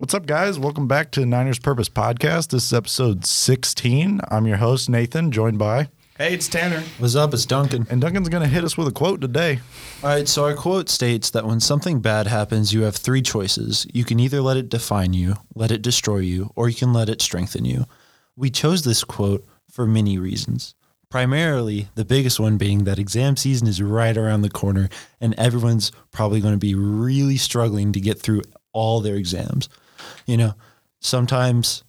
What's up, guys? Welcome back to Niners Purpose Podcast. This is episode 16. I'm your host, Nathan, joined by. Hey, it's Tanner. What's up? It's Duncan. And Duncan's going to hit us with a quote today. All right, so our quote states that when something bad happens, you have three choices. You can either let it define you, let it destroy you, or you can let it strengthen you. We chose this quote for many reasons. Primarily, the biggest one being that exam season is right around the corner and everyone's probably going to be really struggling to get through all their exams. You know, sometimes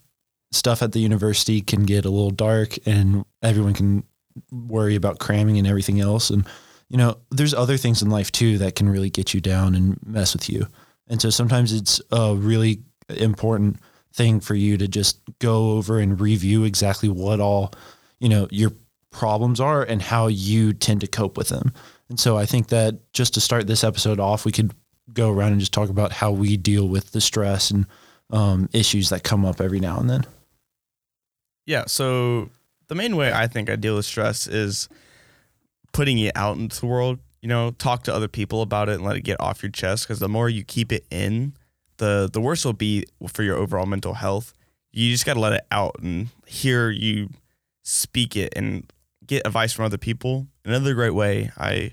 stuff at the university can get a little dark and everyone can worry about cramming and everything else. And, you know, there's other things in life too that can really get you down and mess with you. And so sometimes it's a really important thing for you to just go over and review exactly what all, you know, your problems are and how you tend to cope with them. And so I think that just to start this episode off, we could go around and just talk about how we deal with the stress and um, issues that come up every now and then. Yeah. So the main way I think I deal with stress is putting it out into the world. You know, talk to other people about it and let it get off your chest. Because the more you keep it in, the the worse it'll be for your overall mental health. You just got to let it out and hear you speak it and get advice from other people. Another great way I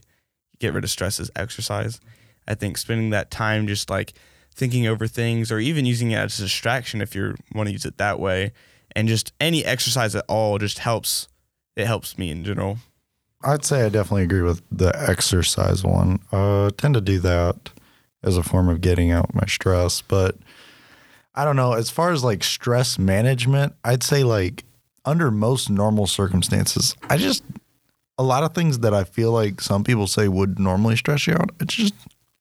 get rid of stress is exercise. I think spending that time just like thinking over things or even using it as a distraction if you want to use it that way and just any exercise at all just helps it helps me in general I'd say I definitely agree with the exercise one. Uh, I tend to do that as a form of getting out my stress, but I don't know. As far as like stress management, I'd say like under most normal circumstances, I just a lot of things that I feel like some people say would normally stress you out. It's just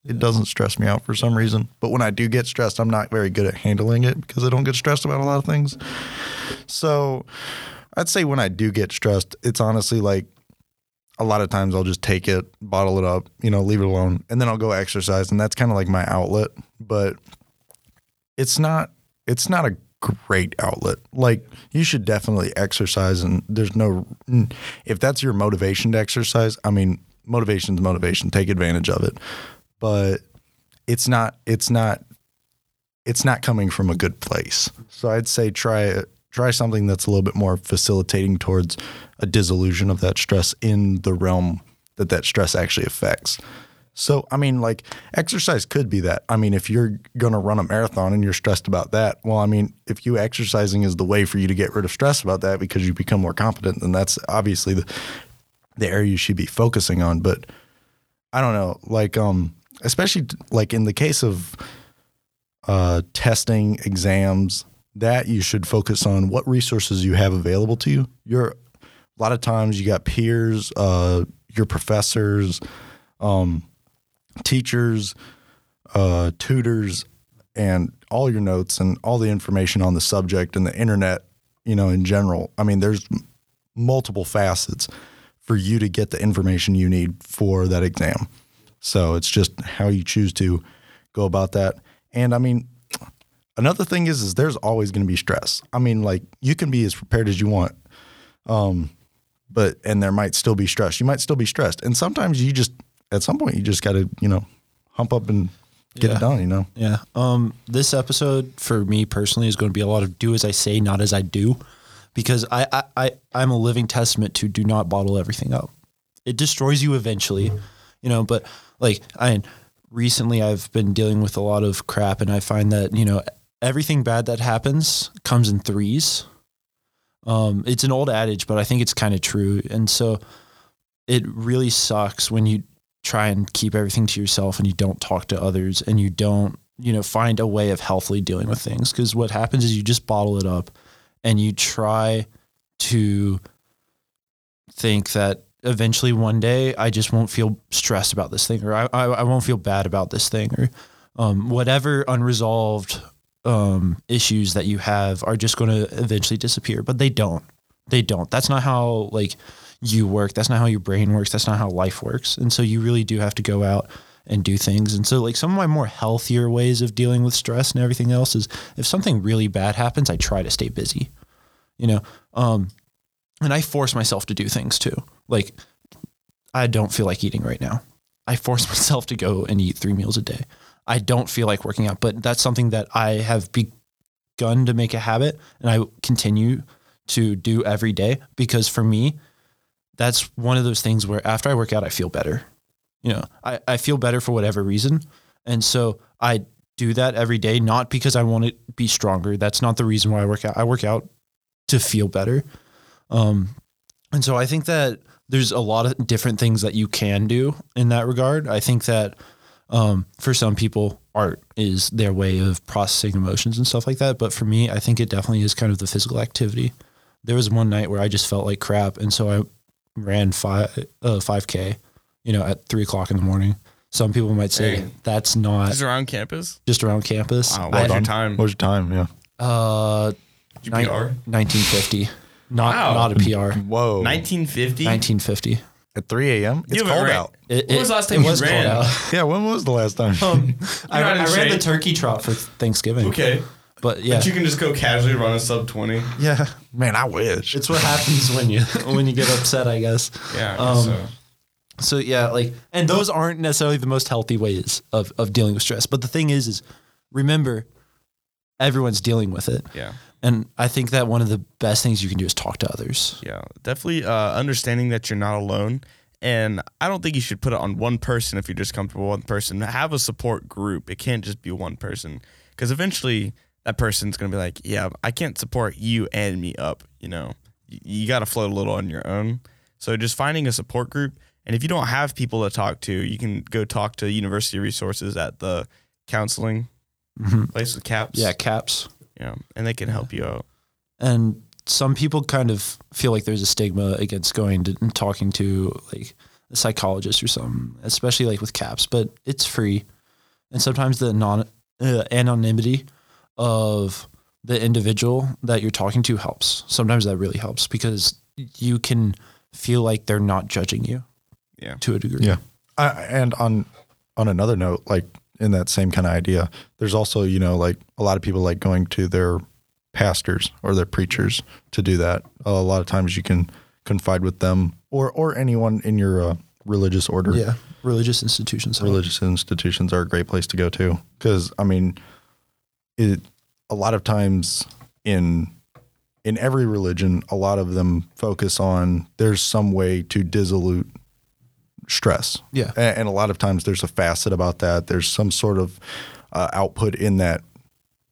it doesn't stress me out for some reason. But when I do get stressed, I'm not very good at handling it because I don't get stressed about a lot of things. So I'd say when I do get stressed, it's honestly like a lot of times I'll just take it, bottle it up, you know, leave it alone, and then I'll go exercise, and that's kind of like my outlet. But it's not it's not a great outlet. Like you should definitely exercise, and there's no if that's your motivation to exercise. I mean, motivation's motivation. Take advantage of it, but it's not it's not it's not coming from a good place. So I'd say try try something that's a little bit more facilitating towards a dissolution of that stress in the realm that that stress actually affects. So, I mean, like exercise could be that. I mean, if you're going to run a marathon and you're stressed about that, well, I mean, if you exercising is the way for you to get rid of stress about that because you become more competent, then that's obviously the the area you should be focusing on. But I don't know, like, um, especially like in the case of uh, testing, exams, that you should focus on what resources you have available to you. You're a lot of times you got peers, uh, your professors, um, teachers, uh, tutors, and all your notes and all the information on the subject and the internet, you know, in general. I mean, there's multiple facets for you to get the information you need for that exam. So it's just how you choose to go about that. And I mean, another thing is, is there's always going to be stress. I mean, like you can be as prepared as you want. Um, but and there might still be stress. You might still be stressed, and sometimes you just at some point you just got to you know hump up and get Yeah. it done. You know. Yeah. Um, this episode for me personally is going to be a lot of do as I say, not as I do, because I, I, I I'm a living testament to do not bottle everything up. It destroys you eventually, you know. But like I recently, I've been dealing with a lot of crap, and I find that you know everything bad that happens comes in threes. Um, it's an old adage, but I think it's kind of true, and so it really sucks when you try and keep everything to yourself and you don't talk to others and you don't you know find a way of healthily dealing with things because what happens is you just bottle it up and you try to think that eventually one day I just won't feel stressed about this thing or I, I, I won't feel bad about this thing or um, whatever unresolved um, issues that you have are just going to eventually disappear but they don't. They don't. That's not how like you work. That's not how your brain works. That's not how life works. And so you really do have to go out and do things. And so like some of my more healthier ways of dealing with stress and everything else is if something really bad happens i try to stay busy you know? Um and i force myself to do things too like i don't feel like eating right now i force myself to go and eat three meals a day I don't feel like working out, but that's something that I have begun to make a habit and I continue to do every day because for me, that's one of those things where after I work out, I feel better. You know, I, I feel better for whatever reason. And so I do that every day, not because I want to be stronger. That's not the reason why I work out. I work out to feel better. Um, and so I think that there's a lot of different things that you can do in that regard. I think that um, for some people, art is their way of processing emotions and stuff like that. But for me, I think it definitely is kind of the physical activity. There was one night where I just felt like crap, and so I ran five uh, five k, you know, at three o'clock in the morning. Some people might say Dang. that's not Just around campus. just around campus. Wow, what was your time? What was your time? Yeah. uh, Did you nine- PR? 1950. Not Wow. not a PR. Whoa. 1950. 1950 At 3 a.m. It's You haven't cold ran- out. It, When was the last time you was ran? cold out. Yeah. When was the last time? Um, I, You're I in ran the turkey trot for Thanksgiving. Okay. But yeah, But you can just go casually run a sub 20. yeah. Man, I wish. it's what happens when you when you get upset, I guess. Yeah. Um, so. So yeah, like, and those aren't necessarily the most healthy ways of of dealing with stress. But the thing is, is remember, everyone's dealing with it, Yeah. And I think that one of the best things you can do is talk to others. Yeah. Definitely uh, understanding that you're not alone. And I don't think you should put it on one person if you're just comfortable with one person. Have a support group. It can't just be one person. Because eventually that person's going to be like, yeah, I can't support you and me up. You know, you, you got to float a little on your own. So just finding a support group. And if you don't have people to talk to, you can go talk to university resources at the counseling Mhm. place with CAPS. Yeah, caps. Yeah. And they can help you out. and some people kind of feel like there's a stigma against going to and talking to like a psychologist or something, especially like with caps, but it's free. And sometimes the non uh, anonymity of the individual that you're talking to helps. Sometimes that really helps because you can feel like they're not judging you Yeah. to a degree. Yeah. I, and on on another note, like in that same kind of idea, there's also you know like a lot of people like going to their pastors or their preachers to do that. a lot of times you can confide with them or or anyone in your uh, religious order. Yeah. Religious institutions. help. Religious institutions are a great place to go to because I mean, it a lot of times in in every religion, a lot of them focus on there's some way to dissolute stress. Yeah. A- And, a lot of times there's a facet about that. There's some sort of uh, output in that,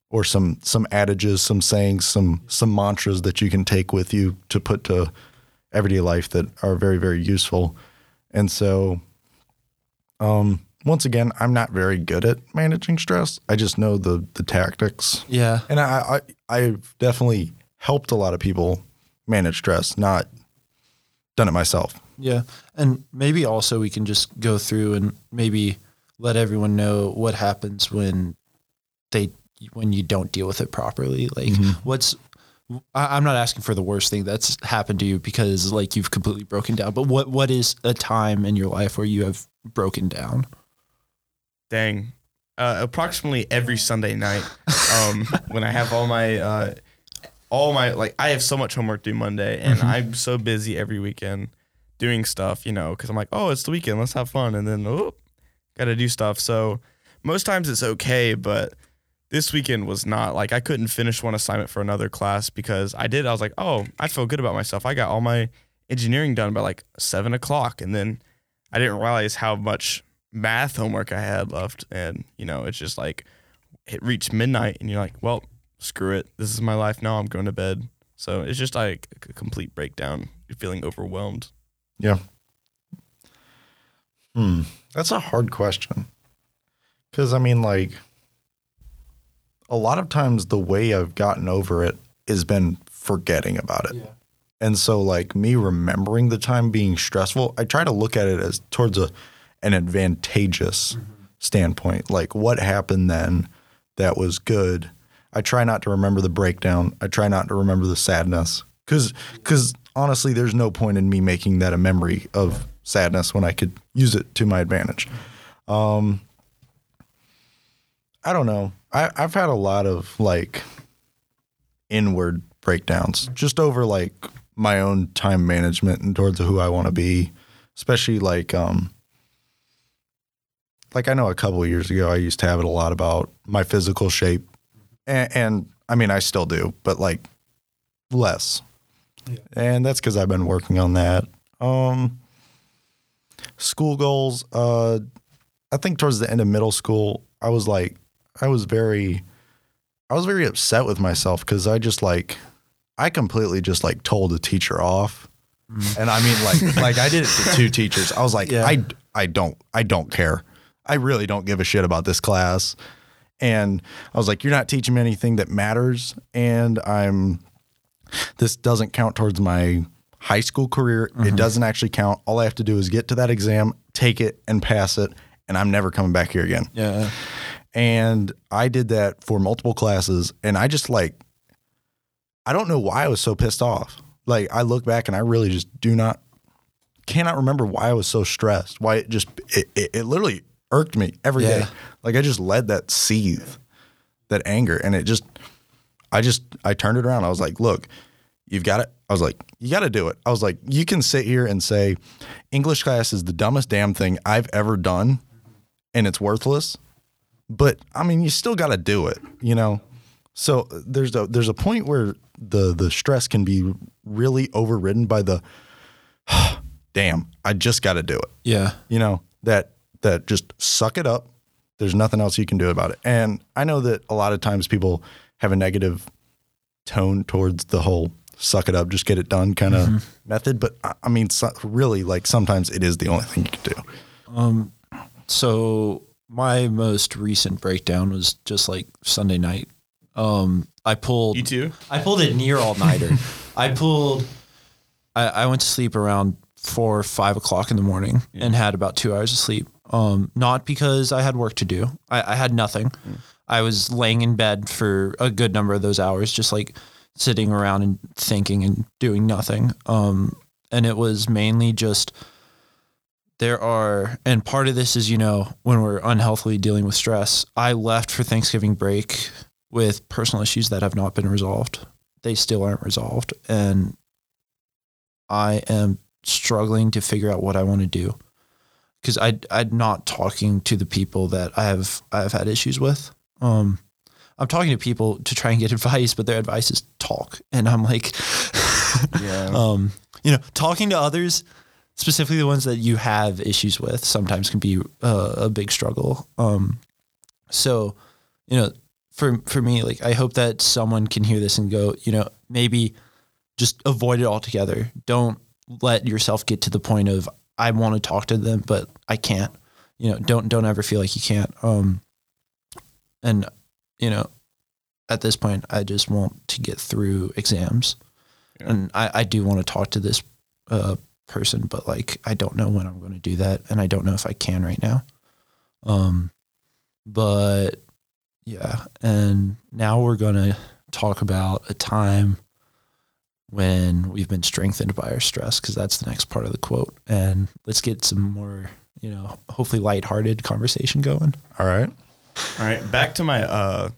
or some some adages, some sayings, some some mantras that you can take with you to put to everyday life that are very very useful. And so, um, once again, I'm not very good at managing stress. I just know the the tactics, Yeah. and I, I I've definitely helped a lot of people manage stress, not done it myself. Yeah. And maybe also we can just go through and maybe let everyone know what happens when they when you don't deal with it properly. Like what's I, I'm not asking for the worst thing that's happened to you because like you've completely broken down, but what what is a time in your life where you have broken down? Dang. Uh, approximately every Sunday night, um, when I have all my, uh, all my like, I have so much homework due Monday, and I'm so busy every weekend doing stuff, you know, because I'm like, oh, it's the weekend, let's have fun, and then oh, got to do stuff. So most times it's okay, but this weekend was not like I couldn't finish one assignment for another class because I did. I was like, oh, I feel good about myself. I got all my engineering done by like seven o'clock, and then I didn't realize how much math homework I had left. And, you know, it's just like it reached midnight and you're like, well, screw it. This is my life now. I'm going to bed. So it's just like a complete breakdown. You're feeling overwhelmed. Yeah. Hmm. That's a hard question. Because, I mean, like, a lot of times the way I've gotten over it has been forgetting about it. And so, like, me remembering the time being stressful, I try to look at it as towards a, an advantageous standpoint. Like, what happened then that was good? I try not to remember the breakdown. I try not to remember the sadness. Because, because honestly, there's no point in me making that a memory of sadness when I could use it to my advantage. Um, I don't know. I, I've had a lot of like inward breakdowns just over like my own time management and towards who I want to be, especially like um like I know a couple years ago I used to have it a lot about my physical shape, and, and I mean I still do, but like less, and that's because I've been working on that. Um, school goals. Uh, I think towards the end of middle school, I was like, I was very, I was very upset with myself because I just like, I completely just like told the teacher off. And I mean, like, like I did it to two teachers. I was like, Yeah. I, I don't, I don't care. I really don't give a shit about this class. And I was like, you're not teaching me anything that matters. And I'm, this doesn't count towards my high school career. It mm-hmm. doesn't actually count. All I have to do is get to that exam, take it, and pass it. And I'm never coming back here again. Yeah. And I did that for multiple classes. And I just like, I don't know why I was so pissed off. Like, I look back and I really just do not, cannot remember why I was so stressed. Why it just, it, it, it literally irked me every day. Yeah. Like, I just let that seethe, that anger. And it just, I just, I turned it around. I was like, look, you've got it. I was like, you got to do it. I was like, you can sit here and say, English class is the dumbest damn thing I've ever done and it's worthless. But I mean, you still got to do it, you know? So there's a, there's a point where the, the stress can be really overridden by the, damn, I just got to do it Yeah. you know that that just suck it up there's nothing else you can do about it and i know that a lot of times people have a negative tone towards the whole suck it up just get it done kind of method but I- i mean so, really like sometimes it is the only thing you can do So my most recent breakdown was just like Sunday night. Um, I pulled. You too? I pulled a near all nighter. I pulled. I, I went to sleep around four or five o'clock in the morning and had about two hours of sleep. Um, not because I had work to do. I, I had nothing. I was laying in bed for a good number of those hours, just like sitting around and thinking and doing nothing. Um, and it was mainly just there are, and part of this is, you know, when we're unhealthily dealing with stress, I left for Thanksgiving break with personal issues that have not been resolved. They still aren't resolved. And I am struggling to figure out what I want to do. Because I I'm not talking to the people that I have I have had issues with. Um, I'm talking to people to try and get advice, but their advice is talk, and I'm like, Yeah. um, you know, talking to others, specifically the ones that you have issues with, sometimes can be uh, a big struggle. Um, so, you know, for for me, like I hope that someone can hear this and go, you know, maybe just avoid it altogether. Don't let yourself get to the point of I want to talk to them, but I can't. You know, don't don't ever feel like you can't. Um, and you know, at this point, I just want to get through exams, Yeah. and I I do want to talk to this uh person, but like I don't know when I'm going to do that, and I don't know if I can right now. Um, but yeah, and now we're gonna talk about a time when we've been strengthened by our stress, because that's the next part of the quote. And let's get some more, you know, hopefully lighthearted conversation going. all right All right, back to my uh,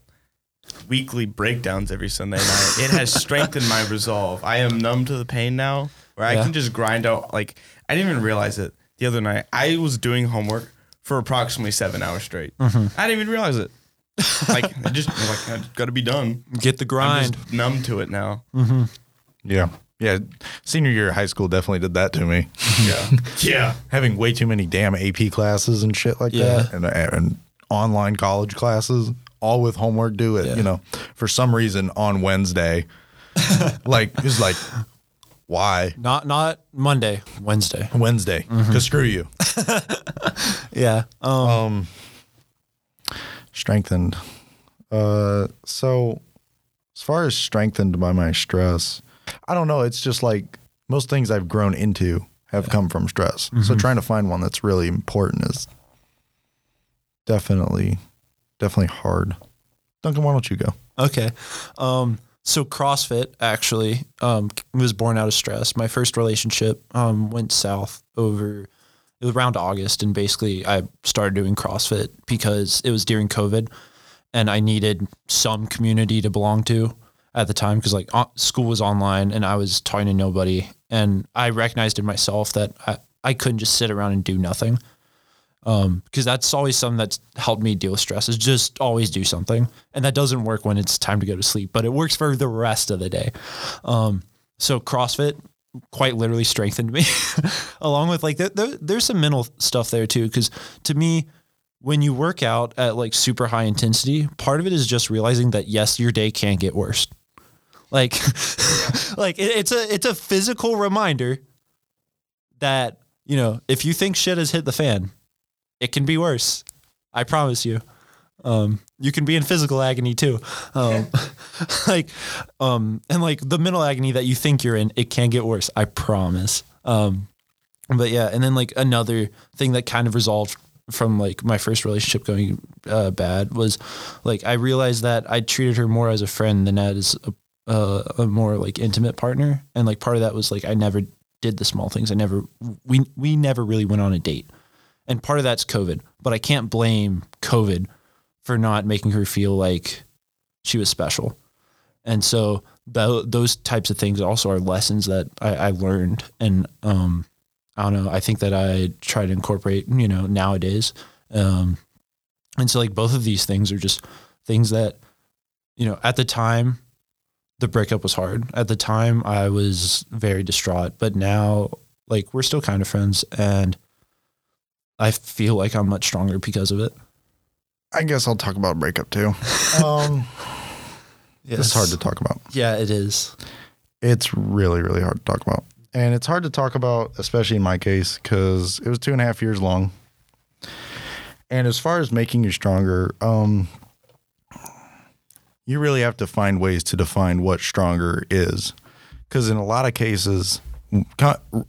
weekly breakdowns every Sunday night. It has strengthened my resolve. I am numb to the pain now, where I Yeah. can just grind out. Like I didn't even realize it the other night. I was doing homework for approximately seven hours straight. I didn't even realize it. Like I just like I got to be done. Get the I'm grind. just numb to it now. yeah yeah senior year of high school definitely did that to me Yeah, yeah. having way too many damn ap classes and shit like Yeah. that and, and online college classes all with homework due at Yeah. you know for some reason on wednesday. Like it's like why? Not not Monday, Wednesday. wednesday. Because screw you. Yeah. Um, um strengthened. Uh so as far as strengthened by my stress i don't know. It's just like most things i've grown into have come from stress. So trying to find one that's really important is definitely definitely hard duncan why don't you go Okay. Um, so CrossFit actually um, was born out of stress. My first relationship um, went south over it was around August, and basically I started doing CrossFit because it was during COVID, and I needed some community to belong to at the time because like uh, school was online and I was talking to nobody, and I recognized in myself that I, I couldn't just sit around and do nothing. Um, because that's always something that's helped me deal with stress is just always do something. And that doesn't work when it's time to go to sleep, but it works for the rest of the day. Um, so CrossFit quite literally strengthened me along with like, there, there- there's some mental stuff there too. Cause to me, when you work out at like super high intensity, part of it is just realizing that yes, your day can get worse. Like, like it, it's a it's a physical reminder that you know if you think shit has hit the fan, it can be worse. I promise you. Um, you can be in physical agony too. Um, like, um, and like the mental agony that you think you're in, it can get worse. I promise. Um, but yeah, and then like another thing that kind of resolved from like my first relationship going uh, bad was like I realized that I treated her more as a friend than as a, uh, a more like intimate partner, and like part of that was like I never did the small things. I never we we never really went on a date, and part of that's COVID. But I can't blame COVID for not making her feel like she was special, and so tho- those types of things also are lessons that I, I learned, and um, I don't know. I think that I try to incorporate, you know, nowadays. Um, and so like both of these things are just things that, you know, at the time the breakup was hard. At the time I was very distraught, but now like we're still kind of friends and I feel like I'm much stronger because of it. I guess I'll talk about breakup too. Um, It's hard to talk about. Yeah, it is. It's really, really hard to talk about. And it's hard to talk about, especially in my case, because it was two and a half years long. And as far as making you stronger, um, you really have to find ways to define what stronger is. Because in a lot of cases, co-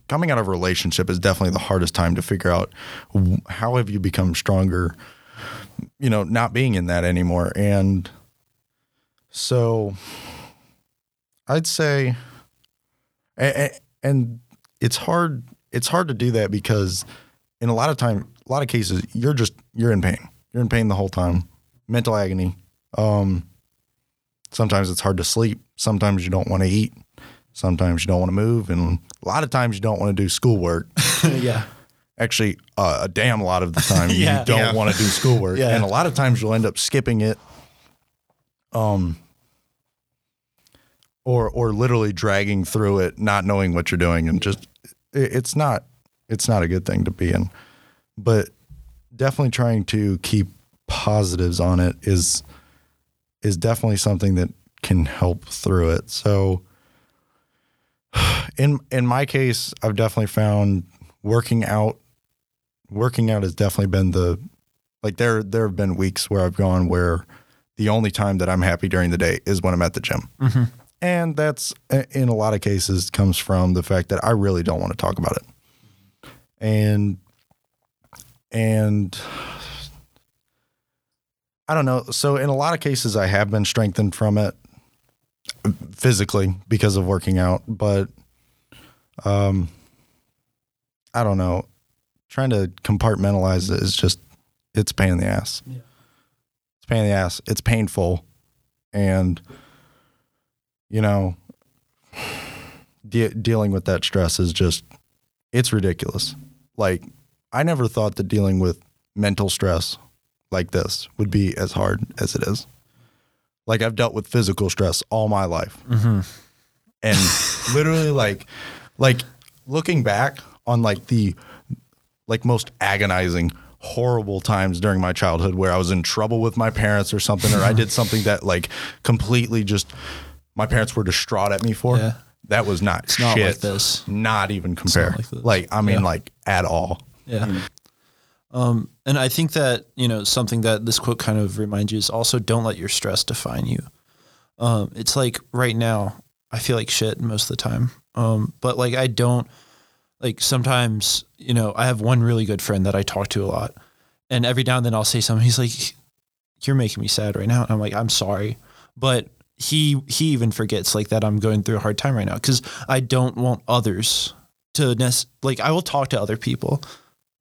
coming out of a relationship is definitely the hardest time to figure out how have you become stronger, you know, not being in that anymore. And so I'd say, and, it's hard. It's hard to do that because in a lot of time, a lot of cases, you're just you're in pain. You're in pain the whole time, mental agony. Um, sometimes it's hard to sleep. Sometimes you don't want to eat. Sometimes you don't want to move, and a lot of times you don't want to do schoolwork. yeah. Actually, uh, a damn lot of the time Yeah. you don't Yeah. want to do schoolwork, Yeah. and a lot of times you'll end up skipping it. Um, or or literally dragging through it, not knowing what you're doing, and just it, it's not it's not a good thing to be in. But definitely trying to keep positives on it is is definitely something that can help through it. So in in my case, I've definitely found working out working out has definitely been the like there there have been weeks where I've gone where the only time that I'm happy during the day is when I'm at the gym. Mm-hmm. And that's in a lot of cases comes from the fact that I really don't want to talk about it. And and I don't know. So in a lot of cases I have been strengthened from it physically because of working out, but um I don't know. Trying to compartmentalize it is just it's a pain in the ass. Yeah. It's a pain in the ass. It's painful and you know de- dealing with that stress is just it's ridiculous. Like I never thought that dealing with mental stress like this would be as hard as it is. Like I've dealt with physical stress all my life. Mm-hmm. And literally like like looking back on like the like most agonizing horrible times during my childhood where I was in trouble with my parents or something or I did something that like completely just my parents were distraught at me for. Yeah. That was not not shit. like this. Not even compare. like this. Like I mean Yeah. like at all. Yeah. Mm. Um, and I think that, you know, something that this quote kind of reminds you is also don't let your stress define you. Um, it's like right now, I feel like shit most of the time. Um, but like I don't like sometimes, you know, I have one really good friend that I talk to a lot. And every now and then I'll say something, he's like, You're making me sad right now. And I'm like, I'm sorry. But he he even forgets like that I'm going through a hard time right now. Cause I don't want others to nec- like I will talk to other people,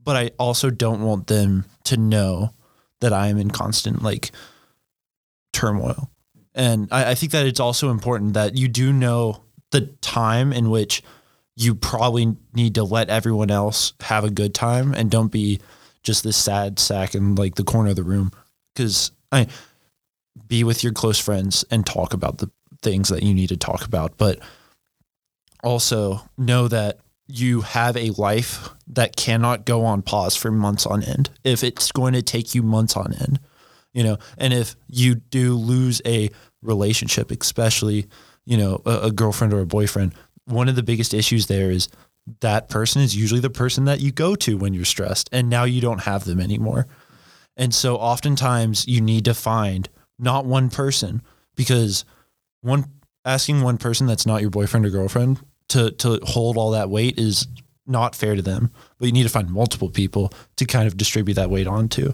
but I also don't want them to know that I am in constant like turmoil. And I, I think that it's also important that you do know the time in which you probably need to let everyone else have a good time and don't be just this sad sack in like the corner of the room. Because I be with your close friends and talk about the things that you need to talk about, but also know that you have a life that cannot go on pause for months on end. If it's going to take you months on end, you know, and if you do lose a relationship, especially, you know, a, a girlfriend or a boyfriend, one of the biggest issues there is that person is usually the person that you go to when you're stressed and now you don't have them anymore. And so oftentimes you need to find not one person because one asking one person that's not your boyfriend or girlfriend to to hold all that weight is not fair to them. But you need to find multiple people to kind of distribute that weight onto.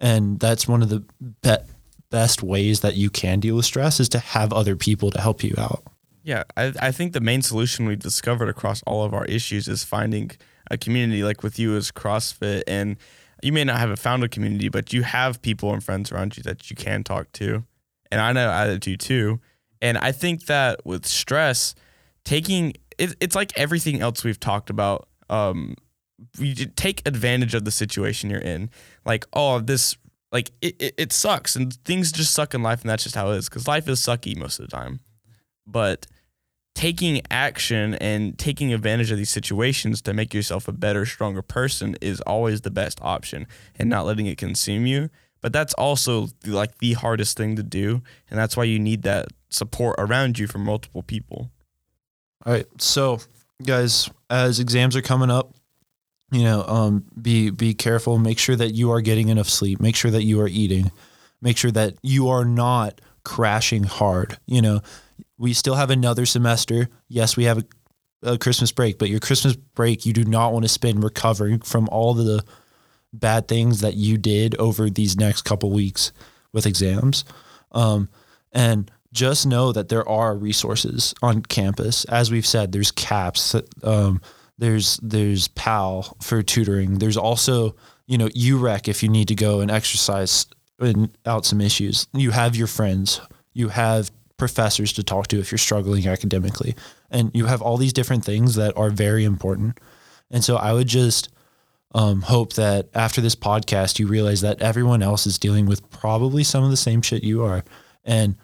And that's one of the be- best ways that you can deal with stress is to have other people to help you out. Yeah, I, I think the main solution we've discovered across all of our issues is finding a community like with you as CrossFit. And you may not have a found a community, but you have people and friends around you that you can talk to. And I know I do too. And I think that with stress, taking it, it's like everything else we've talked about. Um, you take advantage of the situation you're in. Like, oh, this, like, it, it, it sucks and things just suck in life, and that's just how it is because life is sucky most of the time. But taking action and taking advantage of these situations to make yourself a better, stronger person is always the best option and not letting it consume you. But that's also like the hardest thing to do. And that's why you need that support around you from multiple people. All right. So, guys, as exams are coming up, you know, um, be be careful. Make sure that you are getting enough sleep. Make sure that you are eating. Make sure that you are not crashing hard. You know, we still have another semester. Yes, we have a, a Christmas break, but your Christmas break you do not want to spend recovering from all the bad things that you did over these next couple weeks with exams. Um, and just know that there are resources on campus. As we've said, there's CAPS, um, there's there's PAL for tutoring. There's also you know UREC if you need to go and exercise and out some issues. You have your friends. You have professors to talk to if you're struggling academically, and you have all these different things that are very important. And so I would just um, hope that after this podcast, you realize that everyone else is dealing with probably some of the same shit you are, and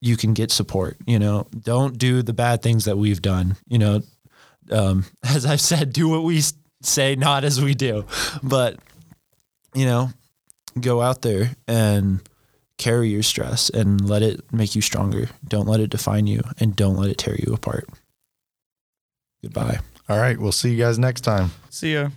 you can get support. You know, don't do the bad things that we've done. You know, um, as I've said, do what we say, not as we do. But you know, go out there and carry your stress and let it make you stronger. Don't let it define you, and don't let it tear you apart. Goodbye. All right. We'll see you guys next time. See ya.